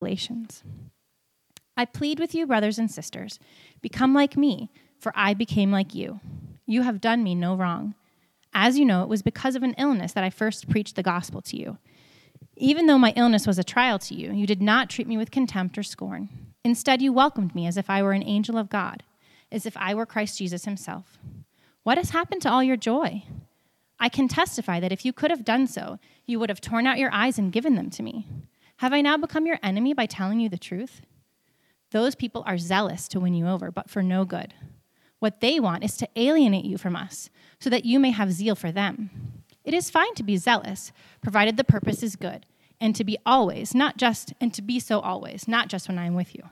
Galatians. I plead with you, brothers and sisters, become like me, for I became like you. You have done me no wrong. As you know, it was because of an illness that I first preached the gospel to you. Even though my illness was a trial to you, you did not treat me with contempt or scorn. Instead, you welcomed me as if I were an angel of God, as if I were Christ Jesus himself. What has happened to all your joy? I can testify that if you could have done so, you would have torn out your eyes and given them to me. Have I now become your enemy by telling you the truth? Those people are zealous to win you over, but for no good. What they want is to alienate you from us, so that you may have zeal for them. It is fine to be zealous, provided the purpose is good, and to be always, not just, and to be so always, not just when I am with you.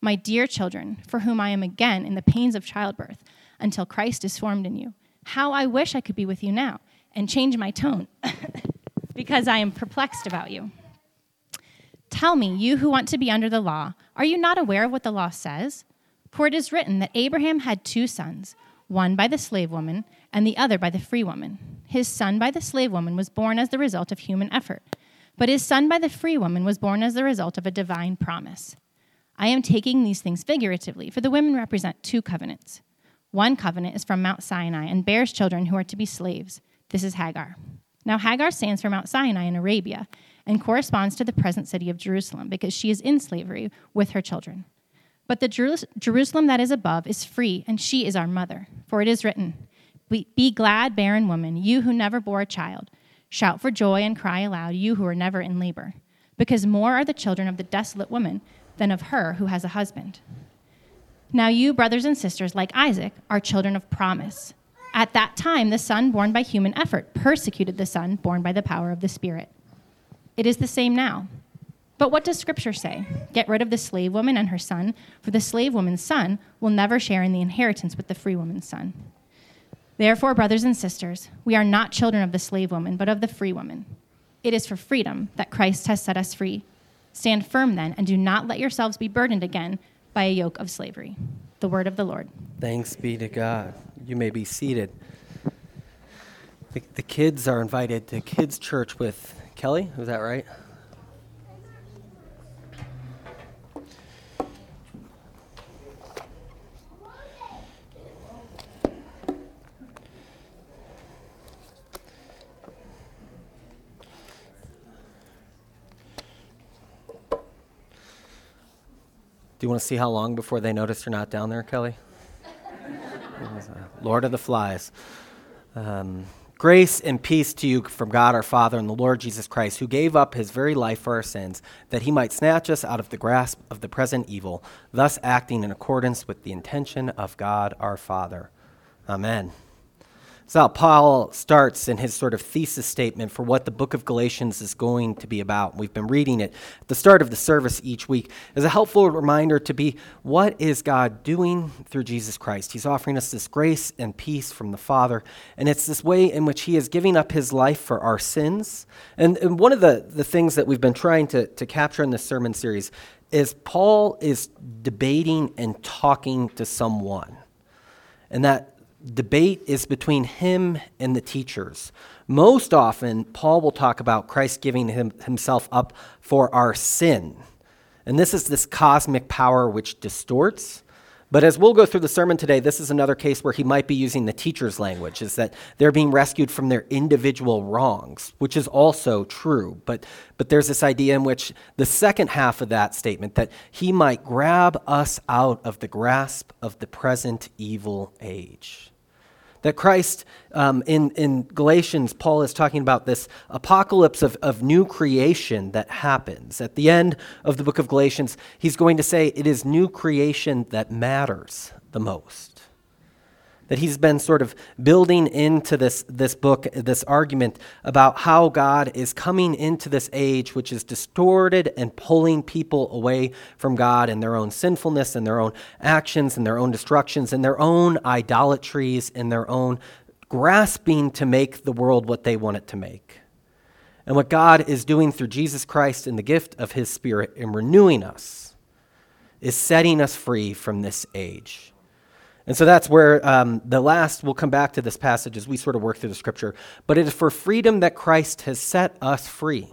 My dear children, for whom I am again in the pains of childbirth, until Christ is formed in you. How I wish I could be with you now and change my tone, because I am perplexed about you. Tell me, you who want to be under the law, are you not aware of what the law says? For it is written that Abraham had two sons, one by the slave woman and the other by the free woman. His son by the slave woman was born as the result of human effort, but his son by the free woman was born as the result of a divine promise. I am taking these things figuratively, for the women represent two covenants. One covenant is from Mount Sinai and bears children who are to be slaves. This is Hagar. Now, Hagar stands for Mount Sinai in Arabia and corresponds to the present city of Jerusalem because she is in slavery with her children. But the Jerusalem that is above is free, and she is our mother. For it is written, Be glad, barren woman, you who never bore a child. Shout for joy and cry aloud, you who are never in labor. Because more are the children of the desolate woman than of her who has a husband. Now, you, brothers and sisters, like Isaac, are children of promise. At that time, the son born by human effort persecuted the son born by the power of the Spirit. It is the same now. But what does Scripture say? Get rid of the slave woman and her son, for the slave woman's son will never share in the inheritance with the free woman's son. Therefore, brothers and sisters, we are not children of the slave woman, but of the free woman. It is for freedom that Christ has set us free. Stand firm then, and do not let yourselves be burdened again by a yoke of slavery. The word of the Lord. Thanks be to God. You may be seated. The, the kids are invited to kids' church with Kelly. Is that right? Do you want to see how long before they notice you're not down there, Kelly? Lord of the Flies. Um, grace and peace to you from God our Father and the Lord Jesus Christ, who gave up his very life for our sins, that he might snatch us out of the grasp of the present evil, thus acting in accordance with the intention of God our Father. Amen. So Paul starts in his sort of thesis statement for what the book of Galatians is going to be about. We've been reading it at the start of the service each week as a helpful reminder to be what is God doing through Jesus Christ? He's offering us this grace and peace from the Father, and it's this way in which he is giving up his life for our sins. And, and one of the, the things that we've been trying to, to capture in this sermon series is Paul is debating and talking to someone. And that debate is between him and the teachers. Most often, Paul will talk about Christ giving him, himself up for our sin. And this is this cosmic power which distorts. But as we'll go through the sermon today, this is another case where he might be using the teacher's language, is that they're being rescued from their individual wrongs, which is also true. But, but there's this idea in which the second half of that statement, that he might grab us out of the grasp of the present evil age. That Christ, um, in, in Galatians, Paul is talking about this apocalypse of, of new creation that happens. At the end of the book of Galatians, he's going to say it is new creation that matters the most that he's been sort of building into this, this book, this argument about how God is coming into this age which is distorted and pulling people away from God and their own sinfulness and their own actions and their own destructions and their own idolatries and their own grasping to make the world what they want it to make. And what God is doing through Jesus Christ and the gift of his Spirit in renewing us is setting us free from this age. And so that's where um, the last, we'll come back to this passage as we sort of work through the scripture. But it is for freedom that Christ has set us free.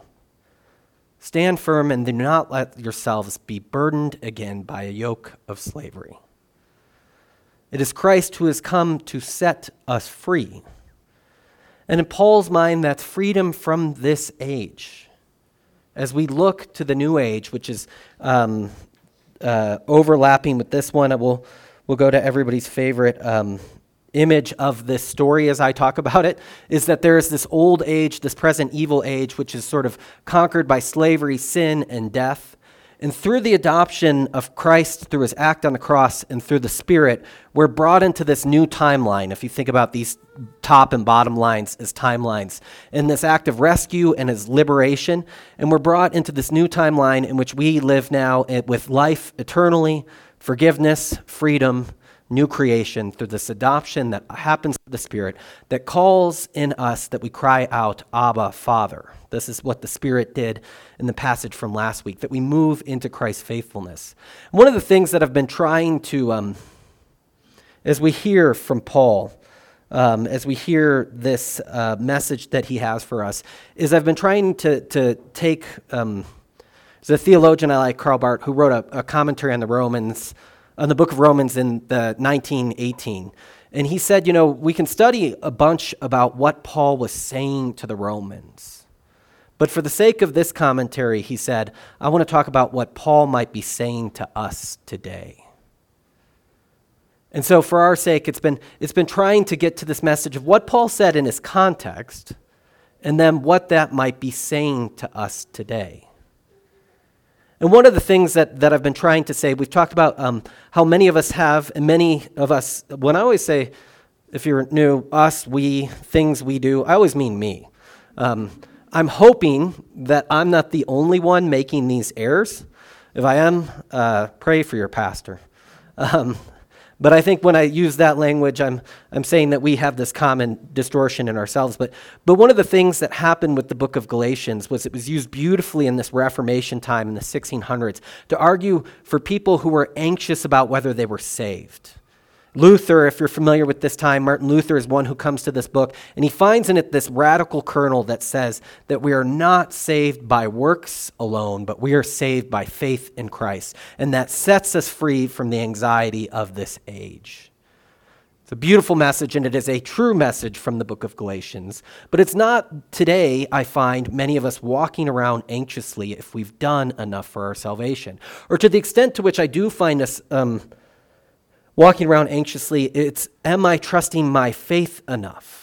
Stand firm and do not let yourselves be burdened again by a yoke of slavery. It is Christ who has come to set us free. And in Paul's mind, that's freedom from this age. As we look to the new age, which is um, uh, overlapping with this one, we'll, we'll go to everybody's favorite um, image of this story as I talk about it is that there is this old age, this present evil age, which is sort of conquered by slavery, sin, and death. And through the adoption of Christ, through his act on the cross, and through the Spirit, we're brought into this new timeline. If you think about these top and bottom lines as timelines, in this act of rescue and his liberation, and we're brought into this new timeline in which we live now with life eternally, forgiveness, freedom, new creation through this adoption that happens to the Spirit that calls in us that we cry out, Abba, Father. This is what the Spirit did in the passage from last week, that we move into Christ's faithfulness. One of the things that I've been trying to, um, as we hear from Paul, um, as we hear this uh, message that he has for us, is I've been trying to, to take. Um, there's a theologian I like, Karl Barth, who wrote a, a commentary on the Romans on the book of Romans in the 1918. And he said, you know, we can study a bunch about what Paul was saying to the Romans. But for the sake of this commentary, he said, I want to talk about what Paul might be saying to us today. And so, for our sake, it's been, it's been trying to get to this message of what Paul said in his context, and then what that might be saying to us today. And one of the things that, that I've been trying to say, we've talked about um, how many of us have, and many of us, when I always say, if you're new, us, we, things we do, I always mean me. Um, I'm hoping that I'm not the only one making these errors. If I am, uh, pray for your pastor. Um, but I think when I use that language, I'm, I'm saying that we have this common distortion in ourselves. But, but one of the things that happened with the book of Galatians was it was used beautifully in this Reformation time in the 1600s to argue for people who were anxious about whether they were saved. Luther, if you're familiar with this time, Martin Luther is one who comes to this book, and he finds in it this radical kernel that says that we are not saved by works alone, but we are saved by faith in Christ. And that sets us free from the anxiety of this age. It's a beautiful message, and it is a true message from the book of Galatians. But it's not today, I find, many of us walking around anxiously if we've done enough for our salvation. Or to the extent to which I do find us. Um, walking around anxiously, it's am I trusting my faith enough?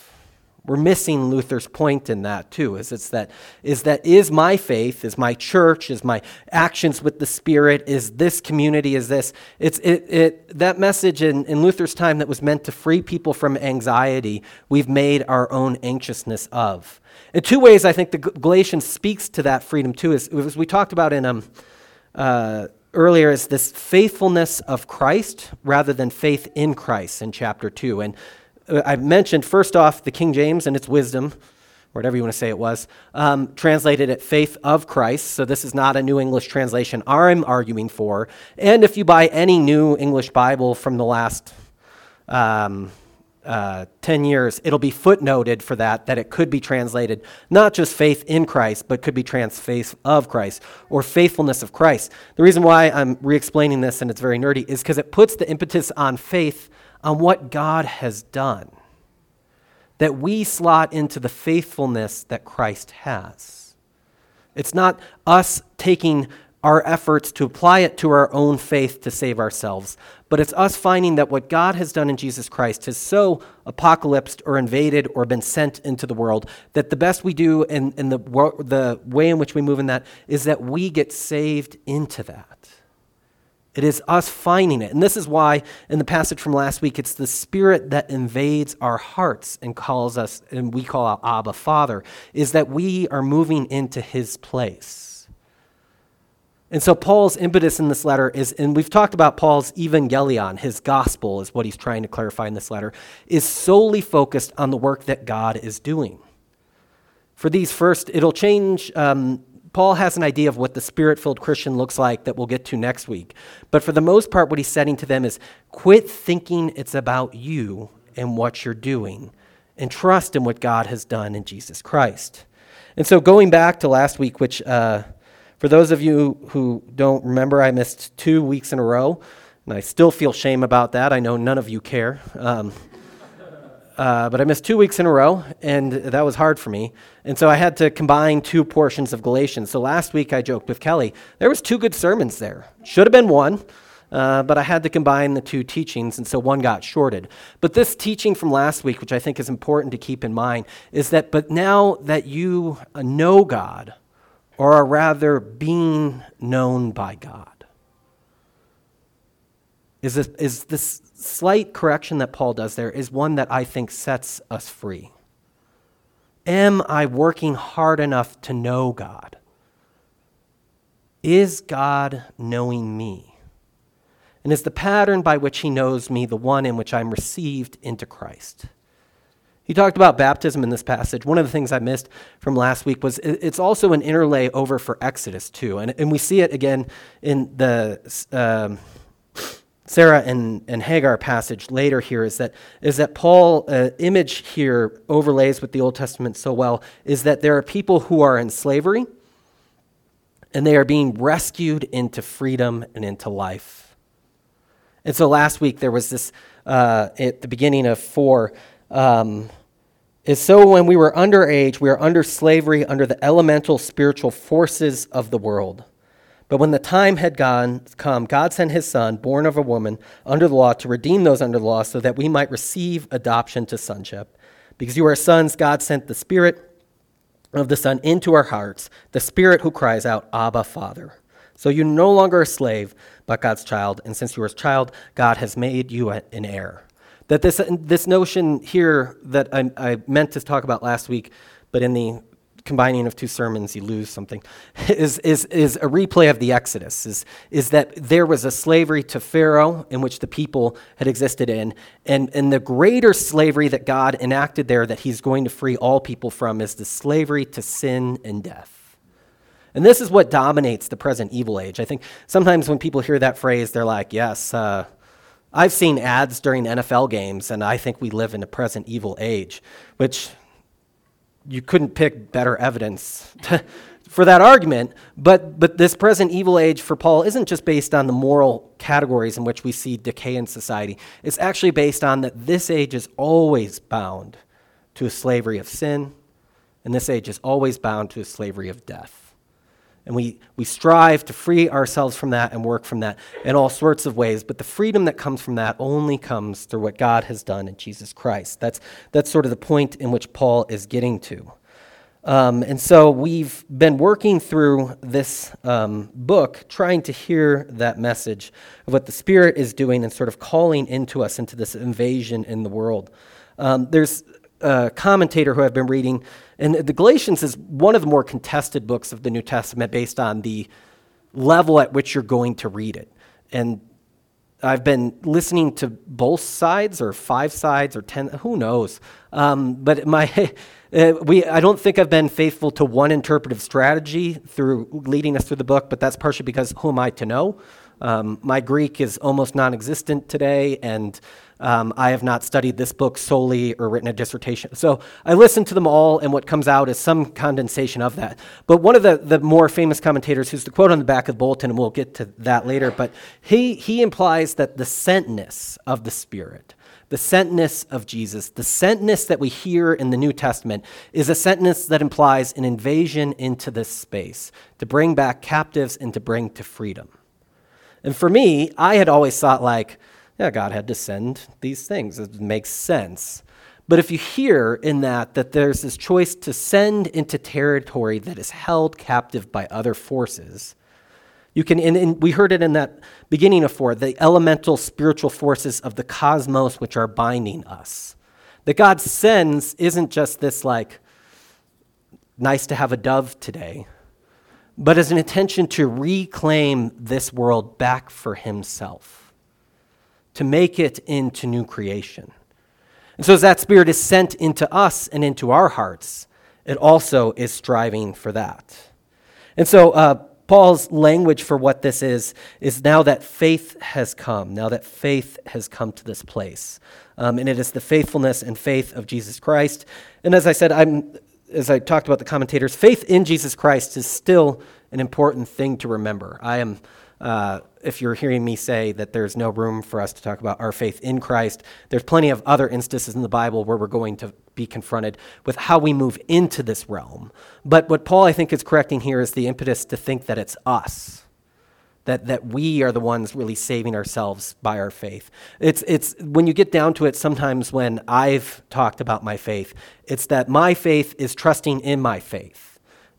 We're missing Luther's point in that too. Is it's that is that is my faith, is my church, is my actions with the Spirit, is this community, is this? It's it, it that message in, in Luther's time that was meant to free people from anxiety, we've made our own anxiousness of. In two ways, I think the Galatians speaks to that freedom too. Is as we talked about in um, uh, earlier is this faithfulness of Christ rather than faith in Christ in chapter 2. And uh, I mentioned first off the King James and its wisdom, whatever you want to say it was, um, translated it faith of Christ. So this is not a New English translation I'm arguing for. And if you buy any New English Bible from the last um, uh, 10 years, it'll be footnoted for that, that it could be translated not just faith in Christ, but could be trans faith of Christ or faithfulness of Christ. The reason why I'm re explaining this and it's very nerdy is because it puts the impetus on faith on what God has done. That we slot into the faithfulness that Christ has. It's not us taking our efforts to apply it to our own faith to save ourselves, but it's us finding that what God has done in Jesus Christ has so apocalypsed or invaded or been sent into the world that the best we do and, the, the way in which we move in that is that we get saved into that. It is us finding it. And this is why, in the passage from last week, it's the Spirit that invades our hearts and calls us, and we call out Abba, Father, is that we are moving into His place. And so Paul's impetus in this letter is, and we've talked about Paul's evangelion, his gospel is what he's trying to clarify in this letter, is solely focused on the work that God is doing. For these first, it'll change. Um, Paul has an idea of what the spirit filled Christian looks like that we'll get to next week. But for the most part, what he's setting to them is quit thinking it's about you and what you're doing, and trust in what God has done in Jesus Christ. And so going back to last week, which. Uh, For those of you who don't remember, I missed two weeks in a row, and I still feel shame about that. I know none of you care. Um, uh, but I missed two weeks in a row, and that was hard for me. And so I had to combine two portions of Galatians. So last week I joked with Kelly, there was two good sermons there. Should have been one, uh, but I had to combine the two teachings, and so one got shorted. But this teaching from last week, which I think is important to keep in mind, is that but now that you know God, or are rather being known by God, is this, is this slight correction that Paul does there is one that I think sets us free. Am I working hard enough to know God? Is God knowing me? And is the pattern by which he knows me the one in which I'm received into Christ? He talked about baptism in this passage. One of the things I missed from last week was it's also an interlay over for Exodus, too. And, and we see it again in the. Um, Sarah and, and Hagar passage later here is that, is that Paul uh, image here overlays with the Old Testament so well is that there are people who are in slavery and they are being rescued into freedom and into life. And so last week there was this, uh, at the beginning of 4, um, is so when we were underage, we are under slavery, under the elemental spiritual forces of the world. But when the time had gone, come, God sent his son, born of a woman, under the law, to redeem those under the law, so that we might receive adoption to sonship. Because you are sons, God sent the Spirit of the Son into our hearts, the Spirit who cries out, Abba, Father. So you're no longer a slave, but God's child. And since you are a child, God has made you an heir. That this, this notion here that I, I meant to talk about last week, but in the combining of two sermons, you lose something, is, is, is a replay of the Exodus, is, is that there was a slavery to Pharaoh in which the people had existed in, and, and the greater slavery that God enacted there that he's going to free all people from is the slavery to sin and death. And this is what dominates the present evil age. I think sometimes when people hear that phrase, they're like, yes, uh, I've seen ads during NFL games, and I think we live in a present evil age, which you couldn't pick better evidence for that argument. But, but this present evil age for Paul isn't just based on the moral categories in which we see decay in society. It's actually based on that this age is always bound to a slavery of sin, and this age is always bound to a slavery of death. And we, we strive to free ourselves from that and work from that in all sorts of ways. But the freedom that comes from that only comes through what God has done in Jesus Christ. That's, that's sort of the point in which Paul is getting to. Um, and so we've been working through this um, book, trying to hear that message of what the Spirit is doing and sort of calling into us into this invasion in the world. Um, there's a commentator who I've been reading and the Galatians is one of the more contested books of the New Testament based on the level at which you're going to read it. And I've been listening to both sides, or five sides, or ten, who knows. Um, but my, uh, we, I don't think I've been faithful to one interpretive strategy through leading us through the book, but that's partially because who am I to know? Um, my Greek is almost non existent today, and um, I have not studied this book solely or written a dissertation. So I listen to them all, and what comes out is some condensation of that. But one of the, the more famous commentators, who's the quote on the back of the bulletin, and we'll get to that later, but he, he implies that the sentness of the Spirit, the sentness of Jesus, the sentness that we hear in the New Testament, is a sentness that implies an invasion into this space to bring back captives and to bring to freedom. And for me, I had always thought, like, yeah, God had to send these things. It makes sense. But if you hear in that that there's this choice to send into territory that is held captive by other forces, you can, and, and we heard it in that beginning of four, the elemental spiritual forces of the cosmos which are binding us. That God sends isn't just this like, nice to have a dove today, but as an intention to reclaim this world back for himself to make it into new creation. And so, as that Spirit is sent into us and into our hearts, it also is striving for that. And so, uh, Paul's language for what this is is now that faith has come, now that faith has come to this place. Um, and it is the faithfulness and faith of Jesus Christ. And as I said, I'm as I talked about the commentators, faith in Jesus Christ is still an important thing to remember. I am, uh, if you're hearing me say that there's no room for us to talk about our faith in Christ, there's plenty of other instances in the Bible where we're going to be confronted with how we move into this realm. But what Paul, I think, is correcting here is the impetus to think that it's us that, that we are the ones really saving ourselves by our faith. It's, it's when you get down to it, sometimes when I've talked about my faith, it's that my faith is trusting in my faith.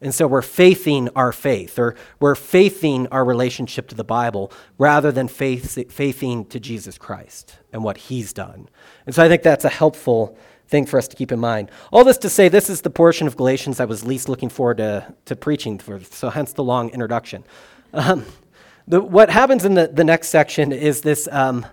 And so we're faithing our faith, or we're faithing our relationship to the Bible rather than faith, faithing to Jesus Christ and what he's done. And so I think that's a helpful thing for us to keep in mind. All this to say, this is the portion of Galatians I was least looking forward to, to preaching for, so hence the long introduction. Um, the, what happens in the, the next section is this um,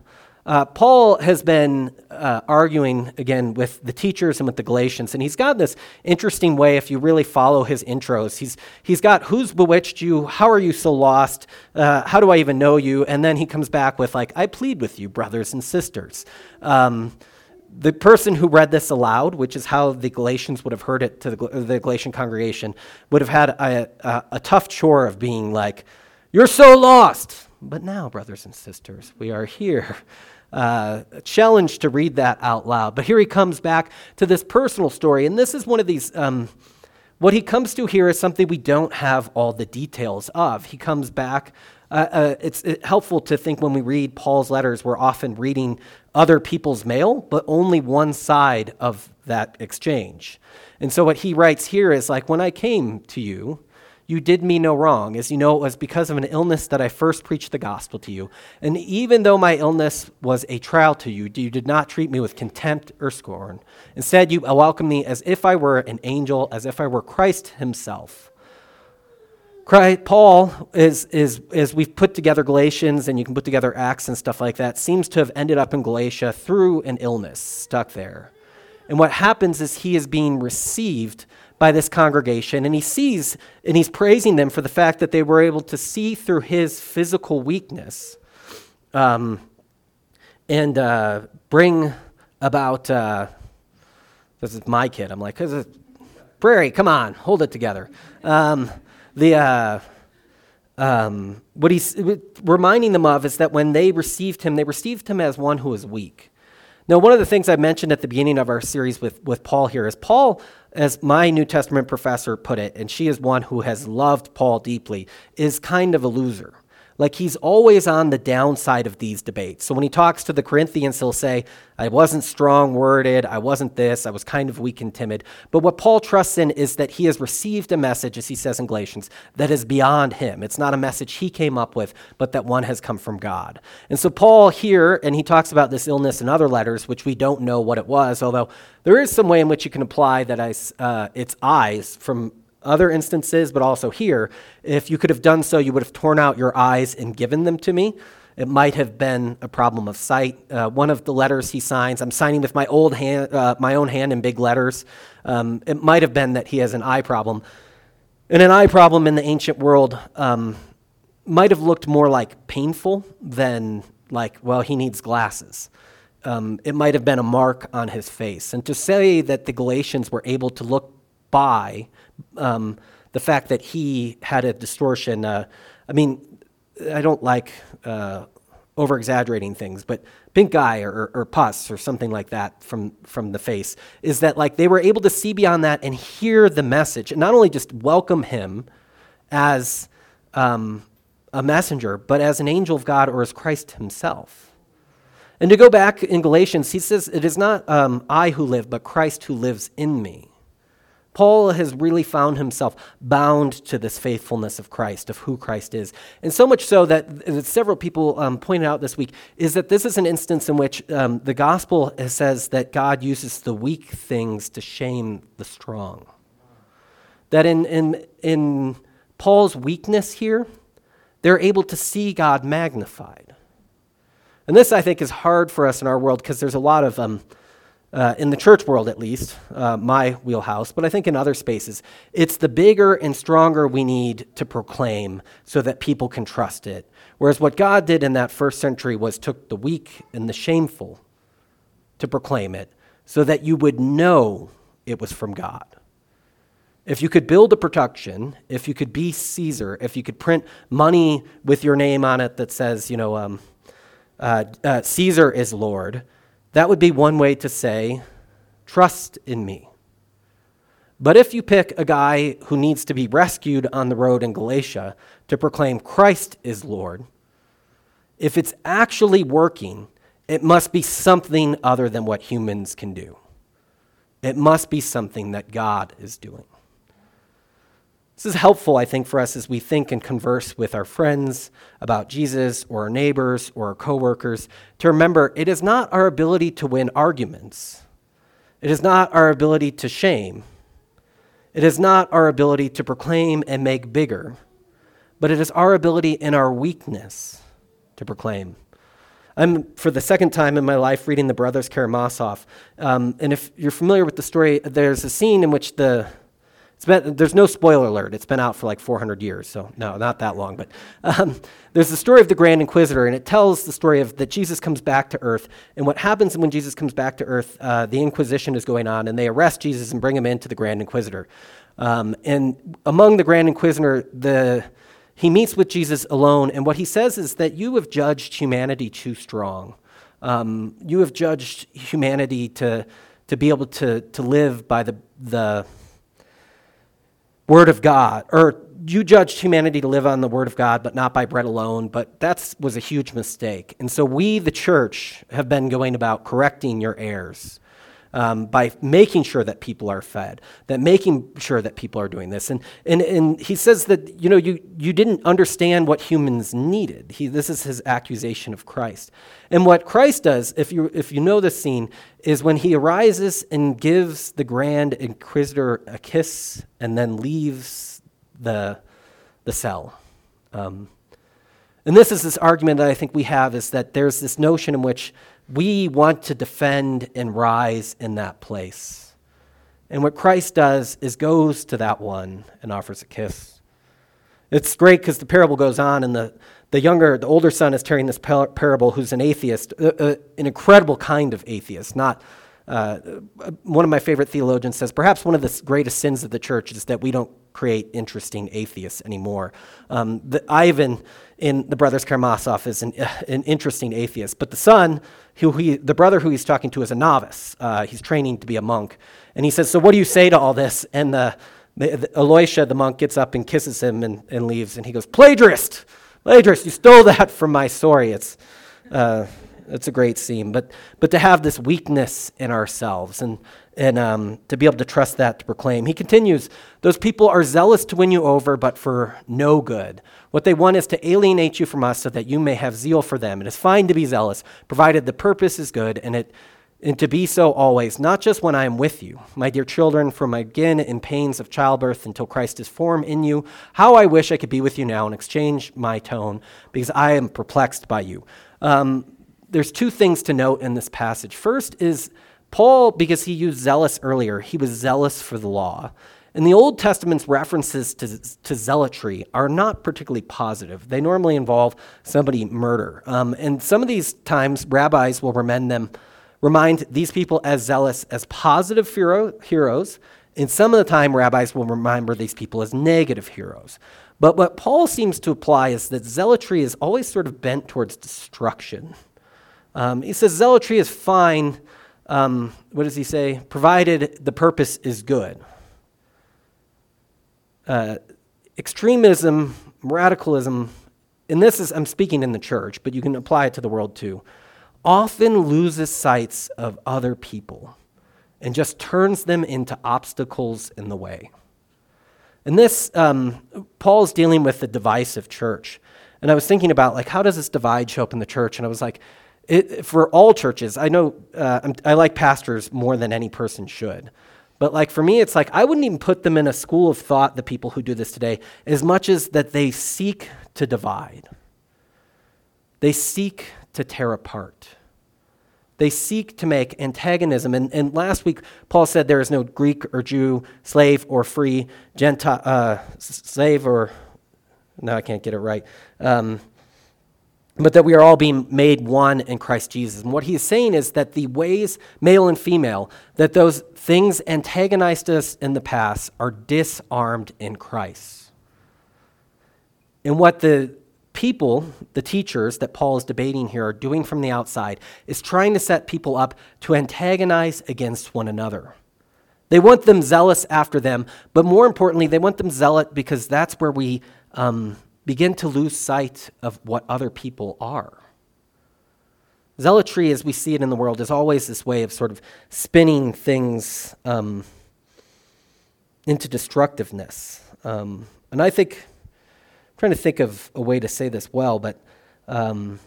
uh, Paul has been uh, arguing again with the teachers and with the Galatians, and he's got this interesting way. If you really follow his intros, he's he's got who's bewitched you, how are you so lost, uh, how do I even know you, and then he comes back with like, I plead with you, brothers and sisters. Um, the person who read this aloud, which is how the Galatians would have heard it to the, the Galatian congregation, would have had a, a, a tough chore of being like you're so lost. But now, brothers and sisters, we are here. Uh, challenged to read that out loud. But here he comes back to this personal story. And this is one of these, um, what he comes to here is something we don't have all the details of. He comes back. Uh, uh, it's helpful to think when we read Paul's letters, we're often reading other people's mail, but only one side of that exchange. And so what he writes here is like, when I came to you, you did me no wrong. As you know, it was because of an illness that I first preached the gospel to you. And even though my illness was a trial to you, you did not treat me with contempt or scorn. Instead, you welcomed me as if I were an angel, as if I were Christ himself. Christ, Paul, is, is, as we've put together Galatians and you can put together Acts and stuff like that, seems to have ended up in Galatia through an illness, stuck there. And what happens is he is being received by this congregation, and he sees and he's praising them for the fact that they were able to see through his physical weakness um, and uh, bring about. Uh, this is my kid. I'm like, Prairie, come on, hold it together. Um, the uh, um, what he's reminding them of is that when they received him, they received him as one who is weak. Now, one of the things I mentioned at the beginning of our series with, with Paul here is Paul, as my New Testament professor put it, and she is one who has loved Paul deeply, is kind of a loser. Like he's always on the downside of these debates. So when he talks to the Corinthians, he'll say, I wasn't strong worded, I wasn't this, I was kind of weak and timid. But what Paul trusts in is that he has received a message, as he says in Galatians, that is beyond him. It's not a message he came up with, but that one has come from God. And so Paul here, and he talks about this illness in other letters, which we don't know what it was, although there is some way in which you can apply that I, uh, it's eyes from other instances, but also here, if you could have done so, you would have torn out your eyes and given them to me. It might have been a problem of sight. Uh, one of the letters he signs, I'm signing with my old hand, uh, my own hand in big letters. Um, it might have been that he has an eye problem. And an eye problem in the ancient world um, might have looked more like painful than like, well, he needs glasses. Um, it might have been a mark on his face. And to say that the Galatians were able to look by um, the fact that he had a distortion. Uh, I mean, I don't like uh, over exaggerating things, but pink eye or, or pus or something like that from, from the face is that like they were able to see beyond that and hear the message and not only just welcome him as um, a messenger, but as an angel of God or as Christ himself. And to go back in Galatians, he says, It is not um, I who live, but Christ who lives in me. Paul has really found himself bound to this faithfulness of Christ, of who Christ is. And so much so that several people um, pointed out this week is that this is an instance in which um, the gospel says that God uses the weak things to shame the strong. That in, in, in Paul's weakness here, they're able to see God magnified. And this, I think, is hard for us in our world because there's a lot of. Um, uh, in the church world at least, uh, my wheelhouse, but I think in other spaces, it's the bigger and stronger we need to proclaim so that people can trust it. Whereas what God did in that first century was took the weak and the shameful to proclaim it so that you would know it was from God. if you could build a production, if you could be Caesar, if you could print money with your name on it that says, you know, um, uh, uh, Caesar is Lord, that would be one way to say, trust in me. But if you pick a guy who needs to be rescued on the road in Galatia to proclaim Christ is Lord, if it's actually working, it must be something other than what humans can do. It must be something that God is doing. This is helpful, I think, for us as we think and converse with our friends about Jesus or our neighbors or our coworkers to remember it is not our ability to win arguments. It is not our ability to shame. It is not our ability to proclaim and make bigger, but it is our ability in our weakness to proclaim. I'm, for the second time in my life, reading the Brothers Karamazov. Um, and if you're familiar with the story, there's a scene in which the it's been, there's no spoiler alert. It's been out for like 400 years, so no, not that long. But um, there's the story of the Grand Inquisitor, and it tells the story of that Jesus comes back to Earth. And what happens when Jesus comes back to Earth? Uh, the Inquisition is going on, and they arrest Jesus and bring him into the Grand Inquisitor. Um, and among the Grand Inquisitor, the he meets with Jesus alone, and what he says is that you have judged humanity too strong. Um, you have judged humanity to to be able to to live by the the Word of God, or you judged humanity to live on the Word of God, but not by bread alone. But that was a huge mistake. And so we, the church, have been going about correcting your errors. Um, by making sure that people are fed, that making sure that people are doing this. And, and, and he says that, you know, you, you didn't understand what humans needed. He, this is his accusation of Christ. And what Christ does, if you, if you know this scene, is when he arises and gives the grand inquisitor a kiss and then leaves the, the cell. Um, and this is this argument that I think we have is that there's this notion in which we want to defend and rise in that place. And what Christ does is goes to that one and offers a kiss. It's great because the parable goes on, and the, the younger, the older son is telling this parable who's an atheist, uh, uh, an incredible kind of atheist, not. Uh, one of my favorite theologians says perhaps one of the greatest sins of the church is that we don't create interesting atheists anymore. Um, the, Ivan in the Brothers Karamazov is an, uh, an interesting atheist, but the son, who he, the brother who he's talking to, is a novice. Uh, he's training to be a monk, and he says, "So what do you say to all this?" And the, the, the the monk, gets up and kisses him and, and leaves, and he goes, "Plagiarist, plagiarist! You stole that from my story." It's uh, it's a great scene, but but to have this weakness in ourselves and and um, to be able to trust that to proclaim. He continues, those people are zealous to win you over, but for no good. What they want is to alienate you from us so that you may have zeal for them. It is fine to be zealous, provided the purpose is good, and it and to be so always, not just when I am with you, my dear children, from again in pains of childbirth until Christ is formed in you. How I wish I could be with you now and exchange my tone, because I am perplexed by you. Um, there's two things to note in this passage. First is Paul, because he used zealous earlier, he was zealous for the law. And the Old Testament's references to, to zealotry are not particularly positive. They normally involve somebody murder. Um, and some of these times, rabbis will remind them, remind these people as zealous as positive hero, heroes. And some of the time, rabbis will remember these people as negative heroes. But what Paul seems to apply is that zealotry is always sort of bent towards destruction. Um, he says zealotry is fine um, what does he say? Provided the purpose is good. Uh, extremism, radicalism, and this is, I'm speaking in the church, but you can apply it to the world too, often loses sight of other people and just turns them into obstacles in the way. And this, um, Paul's dealing with the divisive church. And I was thinking about, like, how does this divide show up in the church? And I was like, it, for all churches, I know uh, I like pastors more than any person should. But like for me, it's like I wouldn't even put them in a school of thought, the people who do this today, as much as that they seek to divide. They seek to tear apart. They seek to make antagonism. And, and last week, Paul said there is no Greek or Jew, slave or free, Gentile, uh, slave or, no, I can't get it right. Um, but that we are all being made one in Christ Jesus. And what he is saying is that the ways, male and female, that those things antagonized us in the past are disarmed in Christ. And what the people, the teachers that Paul is debating here, are doing from the outside is trying to set people up to antagonize against one another. They want them zealous after them, but more importantly, they want them zealot because that's where we um, begin to lose sight of what other people are. Zealotry, as we see it in the world, is always this way of sort of spinning things um, into destructiveness. Um, and I think, trying to think of a way to say this well, but um,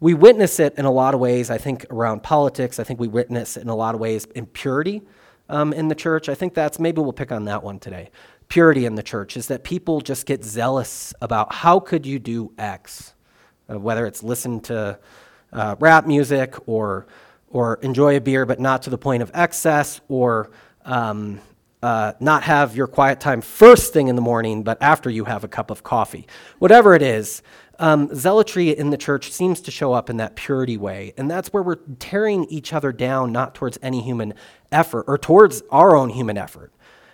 we witness it in a lot of ways, I think, around politics. I think we witness it in a lot of ways in purity um, in the church. I think that's, maybe we'll pick on that one today purity in the church is that people just get zealous about how could you do X, uh, whether it's listen to uh, rap music or or enjoy a beer but not to the point of excess or um, uh, not have your quiet time first thing in the morning but after you have a cup of coffee whatever it is um, zealotry in the church seems to show up in that purity way and that's where we're tearing each other down not towards any human effort or towards our own human effort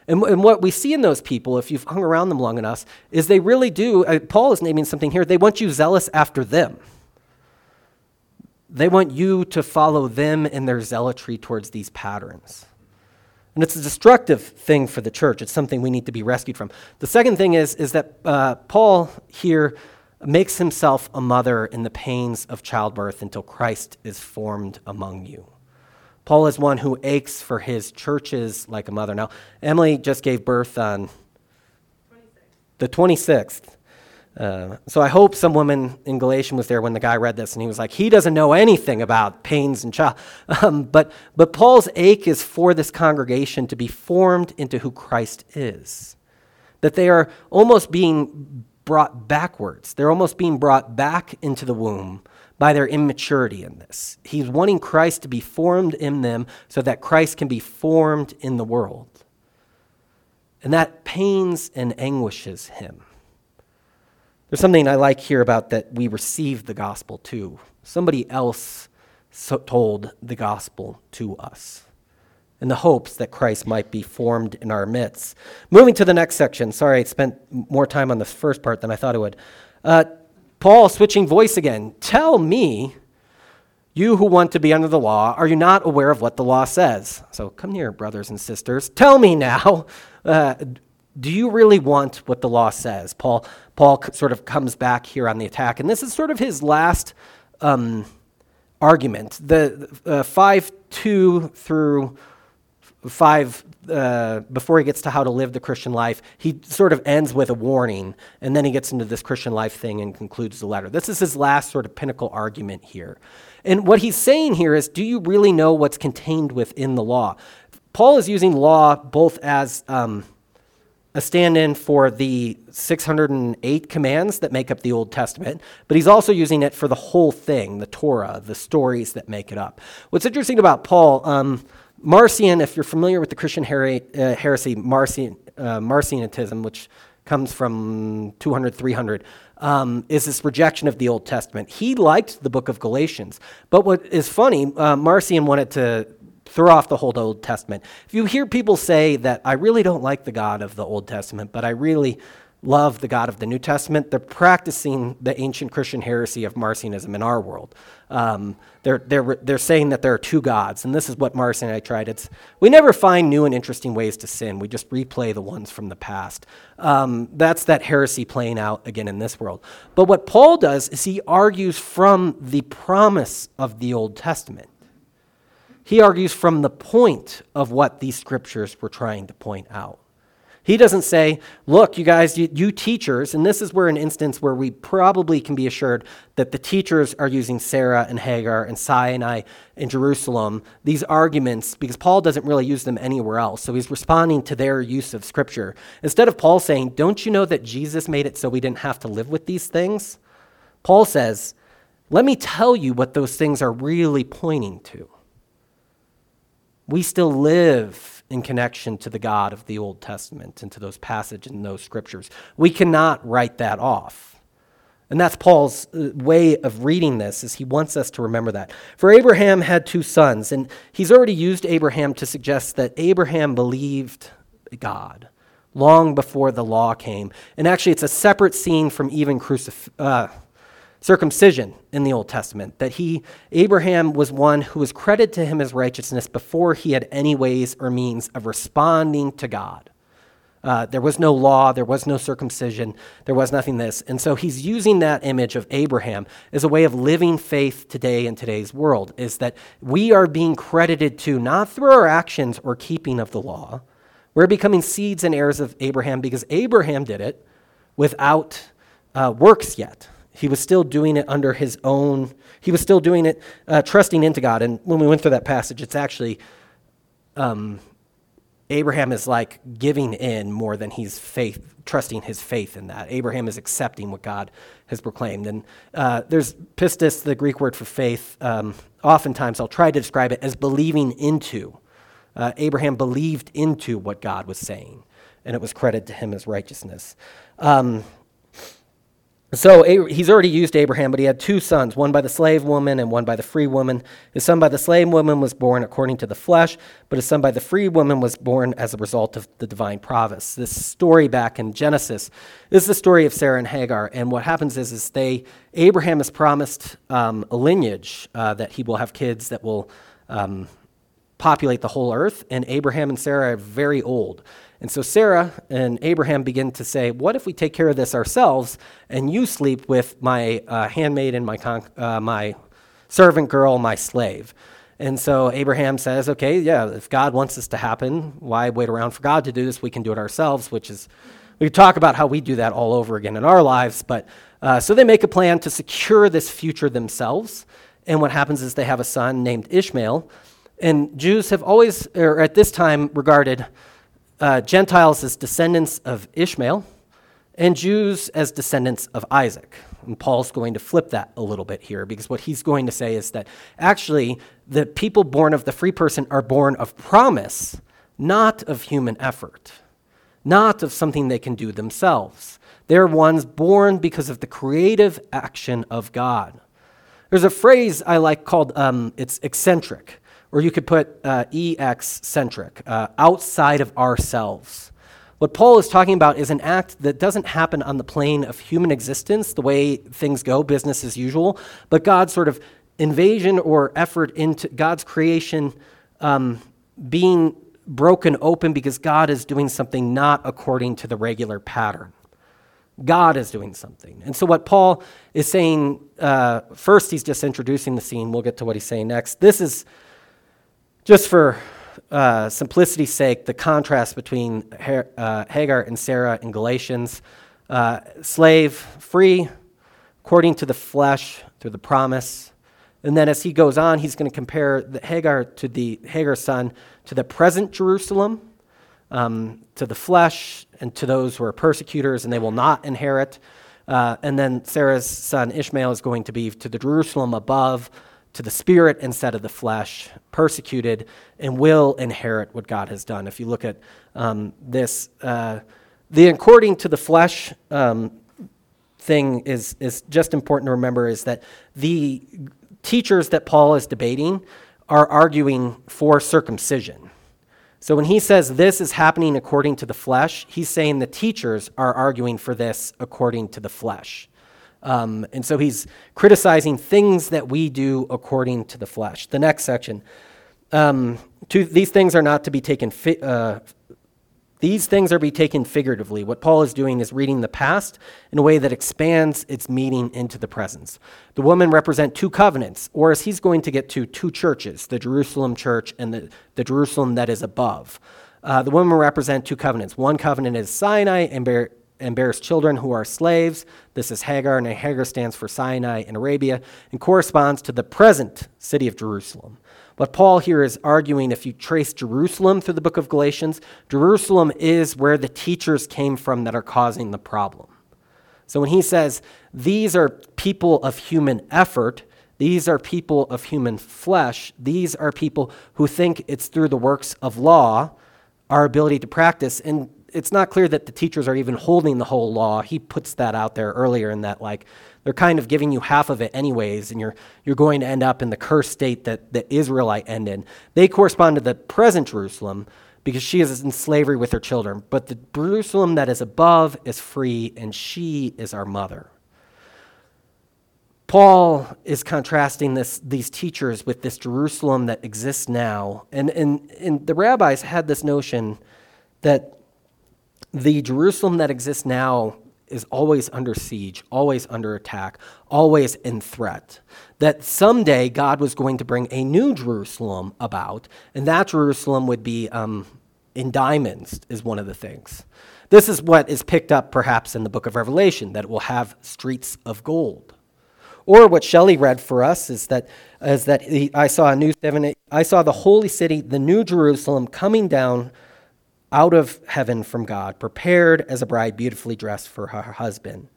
and, and what we see in those people, if you've hung around them long enough, is they really do, uh, Paul is naming something here, they want you zealous after them. They want you to follow them in their zealotry towards these patterns. And it's a destructive thing for the church. It's something we need to be rescued from. The second thing is, is that uh, Paul here makes himself a mother in the pains of childbirth until Christ is formed among you. Paul is one who aches for his churches like a mother. Now, Emily just gave birth on 26. the 26th. Uh, so I hope some woman in Galatian was there when the guy read this and he was like, he doesn't know anything about pains and child. Um, but, but Paul's ache is for this congregation to be formed into who Christ is. That they are almost being brought backwards. They're almost being brought back into the womb by their immaturity in this. He's wanting Christ to be formed in them so that Christ can be formed in the world. And that pains and anguishes him. There's something I like here about that we receive the gospel too. Somebody else so told the gospel to us in the hopes that Christ might be formed in our midst. Moving to the next section. Sorry, I spent more time on the first part than I thought I would. Uh, Paul switching voice again. Tell me, you who want to be under the law, are you not aware of what the law says? So come near, brothers and sisters. Tell me now. Uh, do you really want what the law says? Paul, Paul sort of comes back here on the attack, and this is sort of his last um, argument. The uh, 5 2 through 5 uh, before he gets to how to live the Christian life, he sort of ends with a warning, and then he gets into this Christian life thing and concludes the letter. This is his last sort of pinnacle argument here. And what he's saying here is do you really know what's contained within the law? Paul is using law both as um, a stand in for the 608 commands that make up the Old Testament, but he's also using it for the whole thing, the Torah, the stories that make it up. What's interesting about Paul, um, Marcion, if you're familiar with the Christian uh, heresy, Marcion, uh, Marcionism, which comes from 200, 300, um, is this rejection of the Old Testament. He liked the book of Galatians. But what is funny, uh, Marcion wanted to throw off the whole Old Testament. If you hear people say that I really don't like the God of the Old Testament, but I really love the God of the New Testament, they're practicing the ancient Christian heresy of Marcionism in our world. Um, they're, they're, they're saying that there are two gods, and this is what Marcion and I tried. It's, we never find new and interesting ways to sin, we just replay the ones from the past. Um, that's that heresy playing out again in this world. But what Paul does is he argues from the promise of the Old Testament. He argues from the point of what these scriptures were trying to point out. He doesn't say, look, you guys, you, you, teachers, and this is where an instance where we probably can be assured that the teachers are using Sarah and Hagar and Sinai and Jerusalem, these arguments, because Paul doesn't really use them anywhere else. So he's responding to their use of Scripture. Instead of Paul saying, don't you know that Jesus made it so we didn't have to live with these things? Paul says, let me tell you what those things are really pointing to. We still live in connection to the God of the Old Testament and to those passages and those scriptures. We cannot write that off. And that's Paul's uh, way of reading this is he wants us to remember that. For Abraham had two sons, and he's already used Abraham to suggest that Abraham believed God long before the law came. And actually, it's a separate scene from even crucif- uh, circumcision in the Old Testament. That he, Abraham, was one who was credited to him as righteousness before he had any ways or means of responding to God. Uh, there was no law, there was no circumcision, there was nothing this. And so he's using that image of Abraham as a way of living faith today in today's world, is that we are being credited to not through our actions or keeping of the law. We're becoming seeds and heirs of Abraham because Abraham did it without uh, works yet. He was still doing it under his own, he was still doing it, uh, trusting into God. And when we went through that passage, it's actually um, Abraham is like giving in more than he's faith, trusting his faith in that. Abraham is accepting what God has proclaimed. And uh, there's pistis, the Greek word for faith. Um, oftentimes, I'll try to describe it as believing into. Uh, Abraham believed into what God was saying, and it was credited to him as righteousness. Um, so he's already used Abraham, but he had two sons, one by the slave woman and one by the free woman. His son by the slave woman was born according to the flesh, but his son by the free woman was born as a result of the divine providence. This story back in Genesis this is the story of Sarah and Hagar, and what happens is, is they Abraham is promised um, a lineage uh, that he will have kids that will um, populate the whole earth, and Abraham and Sarah are very old. And so Sarah and Abraham begin to say, What if we take care of this ourselves and you sleep with my uh, handmaid and my, con- uh, my servant girl, my slave? And so Abraham says, Okay, yeah, if God wants this to happen, why wait around for God to do this? We can do it ourselves, which is, we talk about how we do that all over again in our lives. But uh, so they make a plan to secure this future themselves. And what happens is they have a son named Ishmael. And Jews have always, or at this time, regarded uh, Gentiles as descendants of Ishmael, and Jews as descendants of Isaac. And Paul's going to flip that a little bit here because what he's going to say is that actually the people born of the free person are born of promise, not of human effort, not of something they can do themselves. They're ones born because of the creative action of God. There's a phrase I like called um, it's eccentric or you could put uh, EX centric, uh, outside of ourselves. What Paul is talking about is an act that doesn't happen on the plane of human existence, the way things go, business as usual, but God's sort of invasion or effort into God's creation um, being broken open because God is doing something not according to the regular pattern. God is doing something. And so, what Paul is saying, uh, first, he's just introducing the scene. We'll get to what he's saying next. This is just for uh, simplicity's sake, the contrast between uh, Hagar and Sarah in Galatians uh, slave, free, according to the flesh, through the promise. And then as he goes on, he's going to compare the Hagar to the Hagar's son to the present Jerusalem, um, to the flesh, and to those who are persecutors, and they will not inherit. Uh, and then Sarah's son Ishmael is going to be to the Jerusalem above, to the spirit instead of the flesh, persecuted, and will inherit what God has done. If you look at um, this, uh, the according to the flesh um, thing is, is just important to remember is that the teachers that Paul is debating are arguing for circumcision. So when he says this is happening according to the flesh, he's saying the teachers are arguing for this according to the flesh. Um, and so he's criticizing things that we do according to the flesh. The next section. Um, to, these things are not to be taken. Fi- uh, these things are be taken figuratively. What Paul is doing is reading the past in a way that expands its meaning into the present. The women represent two covenants, or as he's going to get to, two churches the Jerusalem church and the, the Jerusalem that is above. Uh, the women represent two covenants. One covenant is Sinai and bear, bears children who are slaves. This is Hagar, and Hagar stands for Sinai in Arabia and corresponds to the present city of Jerusalem. But Paul here is arguing, if you trace Jerusalem through the book of Galatians, Jerusalem is where the teachers came from that are causing the problem. So when he says these are people of human effort, these are people of human flesh, these are people who think it's through the works of law, our ability to practice. And it's not clear that the teachers are even holding the whole law. He puts that out there earlier in that, like, they're kind of giving you half of it anyways, and you're, you're going to end up in the cursed state that the Israelite ended in. They correspond to the present Jerusalem because she is in slavery with her children. But the Jerusalem that is above is free, and she is our mother. Paul is contrasting this, these teachers with this Jerusalem that exists now. And, and, and the rabbis had this notion that the Jerusalem that exists now is always under siege, always under attack, always in threat. That someday God was going to bring a new Jerusalem about, and that Jerusalem would be um, in diamonds, is one of the things. This is what is picked up perhaps in the book of Revelation, that it will have streets of gold. Or what Shelley read for us is that, is that he, I saw a new seven, I saw the holy city, the new Jerusalem, coming down out of heaven from God, prepared as a bride beautifully dressed for her husband.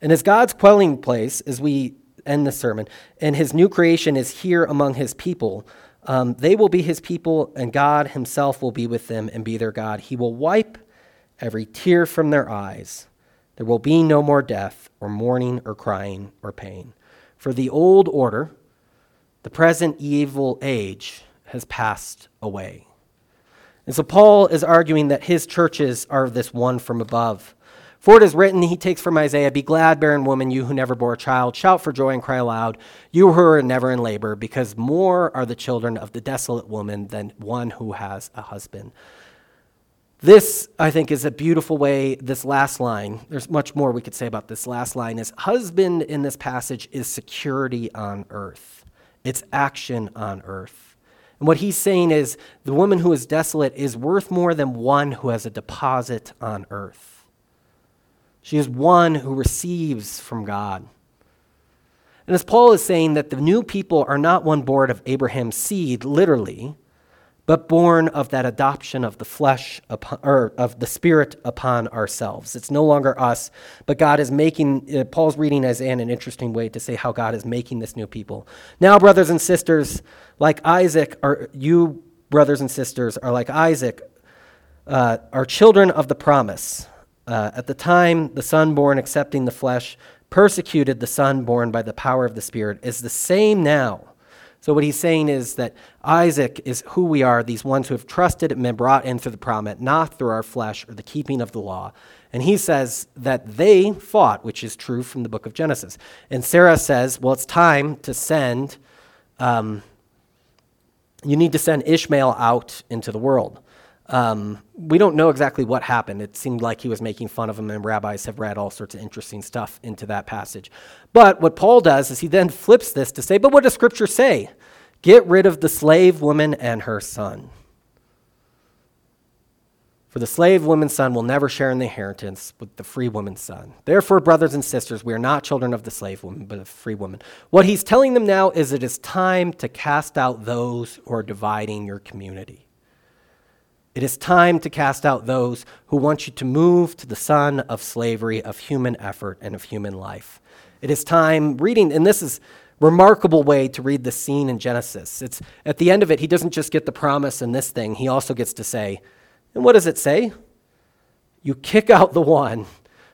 And as God's quelling place, as we end the sermon, and his new creation is here among his people, um, they will be his people, and God himself will be with them and be their God. He will wipe every tear from their eyes. There will be no more death, or mourning, or crying, or pain. For the old order, the present evil age, has passed away. And so Paul is arguing that his churches are this one from above. For it is written, he takes from Isaiah, Be glad, barren woman, you who never bore a child. Shout for joy and cry aloud, you who are never in labor, because more are the children of the desolate woman than one who has a husband. This, I think, is a beautiful way. This last line, there's much more we could say about this last line, is husband in this passage is security on earth, it's action on earth. And what he's saying is the woman who is desolate is worth more than one who has a deposit on earth. She is one who receives from God. And as Paul is saying that the new people are not one born of Abraham's seed, literally, but born of that adoption of the flesh upon, or of the spirit upon ourselves. It's no longer us, but God is making, uh, Paul's reading Isaiah in an interesting way to say how God is making this new people. Now, brothers and sisters, like Isaac, are you, brothers and sisters, are like Isaac, uh, are children of the promise. Uh, at the time, the son born accepting the flesh persecuted the son born by the power of the Spirit is the same now so, what he's saying is that Isaac is who we are, these ones who have trusted and been brought in through the promise, not through our flesh or the keeping of the law. And he says that they fought, which is true from the book of Genesis. And Sarah says, well, it's time to send, um, you need to send Ishmael out into the world. Um, we don't know exactly what happened. It seemed like he was making fun of him, and rabbis have read all sorts of interesting stuff into that passage. But what Paul does is he then flips this to say, But what does Scripture say? Get rid of the slave woman and her son. For the slave woman's son will never share in the inheritance with the free woman's son. Therefore, brothers and sisters, we are not children of the slave woman, but of free woman. What he's telling them now is it is time to cast out those who are dividing your community. It is time to cast out those who want you to move to the son of slavery, of human effort, and of human life. It is time reading, and this is remarkable way to read the scene in Genesis. It's at the end of it, he doesn't just get the promise in this thing, he also gets to say, and what does it say? You kick out the one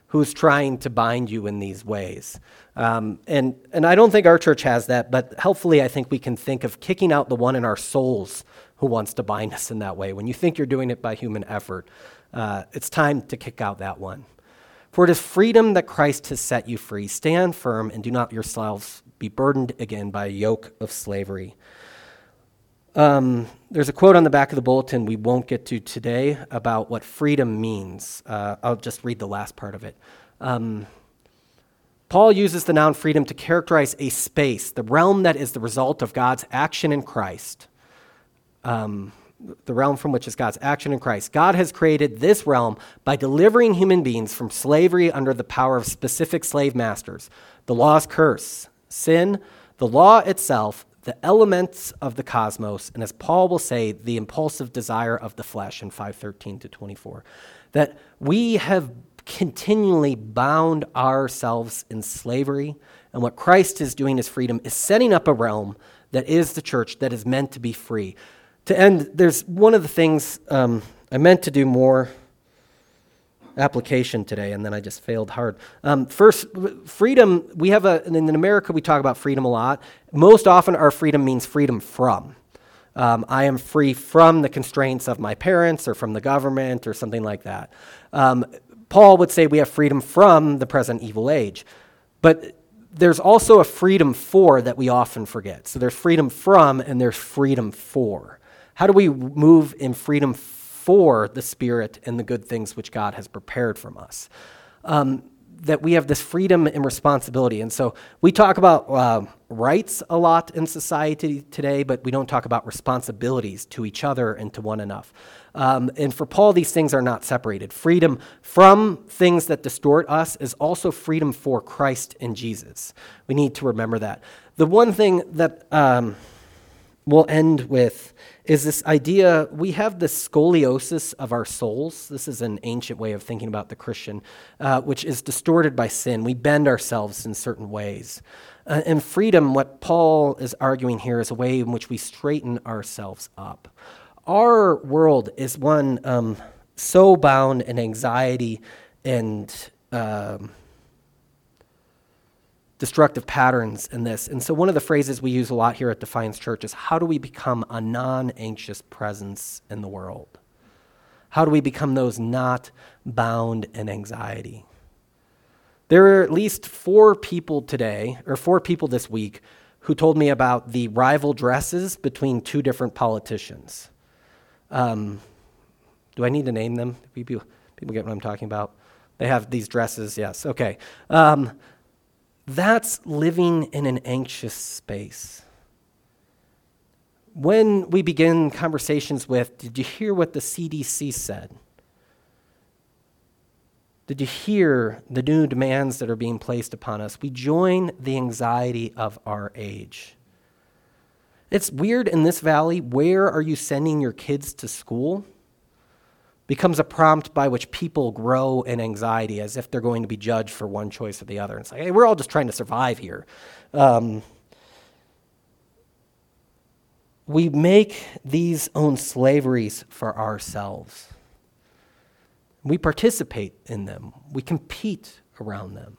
who's trying to bind you in these ways. Um, and, and I don't think our church has that, but helpfully, I think we can think of kicking out the one in our souls who wants to bind us in that way. When you think you're doing it by human effort, uh, it's time to kick out that one. For it is freedom that Christ has set you free. Stand firm and do not yourselves be burdened again by a yoke of slavery. Um, there's a quote on the back of the bulletin we won't get to today about what freedom means. Uh, I'll just read the last part of it. Um, Paul uses the noun freedom to characterize a space, the realm that is the result of God's action in Christ um, the realm from which is God's action in Christ. God has created this realm by delivering human beings from slavery under the power of specific slave masters. The law's curse, sin, the law itself, the elements of the cosmos, and as Paul will say, the impulsive desire of the flesh in 513 to 24. That we have continually bound ourselves in slavery, and what Christ is doing as freedom is setting up a realm that is the church that is meant to be free to end, there's one of the things um, I meant to do more. Application today, and then I just failed hard. Um, first, freedom, we have a, in America, we talk about freedom a lot. Most often, our freedom means freedom from. Um, I am free from the constraints of my parents or from the government or something like that. Um, Paul would say we have freedom from the present evil age. But there's also a freedom for that we often forget. So there's freedom from and there's freedom for. How do we move in freedom for the Spirit and the good things which God has prepared from us? Um, that we have this freedom and responsibility. And so we talk about uh, rights a lot in society today, but we don't talk about responsibilities to each other and to one another. Um, and for Paul, these things are not separated. Freedom from things that distort us is also freedom for Christ and Jesus. We need to remember that. The one thing that um, we'll end with is this idea we have the scoliosis of our souls. This is an ancient way of thinking about the Christian, uh, which is distorted by sin. We bend ourselves in certain ways. Uh, and freedom, what Paul is arguing here, is a way in which we straighten ourselves up. Our world is one um, so bound in anxiety and. Um, destructive patterns in this. And so, one of the phrases we use a lot here at Defiance Church is how do we become a non anxious presence in the world? How do we become those not bound in anxiety? There are at least four people today, or four people this week, who told me about the rival dresses between two different politicians. Um, do I need to name them? People, people get what I'm talking about. They have these dresses, yes, okay. Um, that's living in an anxious space. When we begin conversations with, did you hear what the CDC said? Did you hear the new demands that are being placed upon us? We join the anxiety of our age. It's weird in this valley. Where are you sending your kids to school? Becomes a prompt by which people grow in anxiety as if they're going to be judged for one choice or the other. And it's like, hey, we're all just trying to survive here. Um, we make these own slaveries for ourselves. We participate in them, we compete around them.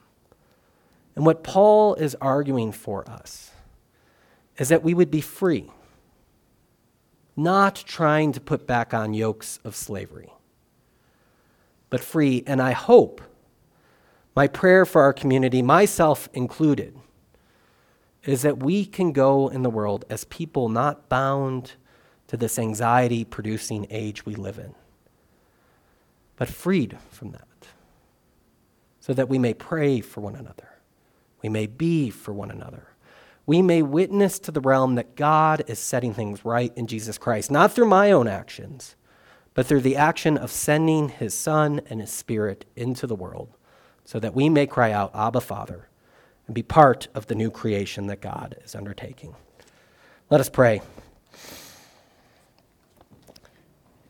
And what Paul is arguing for us is that we would be free, not trying to put back on yokes of slavery but free. And I hope my prayer for our community, myself included, is that we can go in the world as people not bound to this anxiety producing age we live in, but freed from that, so that we may pray for one another, we may be for one another. We may witness to the realm that God is setting things right in Jesus Christ, not through my own actions, but through the action of sending his Son and his Spirit into the world, so that we may cry out, Abba, Father, and be part of the new creation that God is undertaking. Let us pray.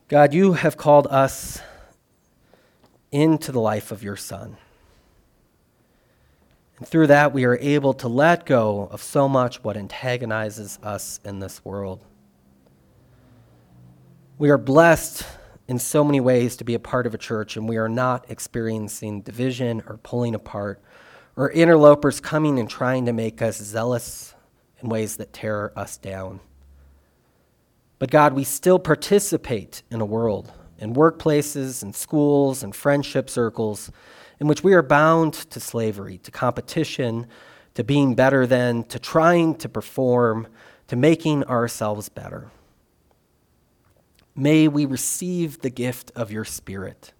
God, you have called us into the life of your Son. And through that, we are able to let go of so much what antagonizes us in this world. We are blessed in so many ways to be a part of a church, and we are not experiencing division or pulling apart or interlopers coming and trying to make us zealous in ways that tear us down. But God, we still participate in a world, in workplaces, in schools, in friendship circles in which we are bound to slavery, to competition, to being better than, to trying to perform, to making ourselves better. May we receive the gift of your Spirit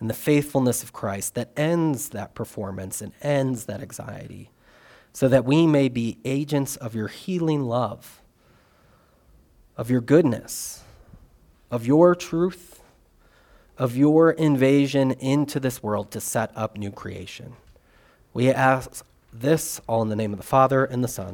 and the faithfulness of Christ that ends that performance and ends that anxiety, so that we may be agents of your healing love, of your goodness, of your truth, of your invasion into this world to set up new creation. We ask this all in the name of the Father and the Son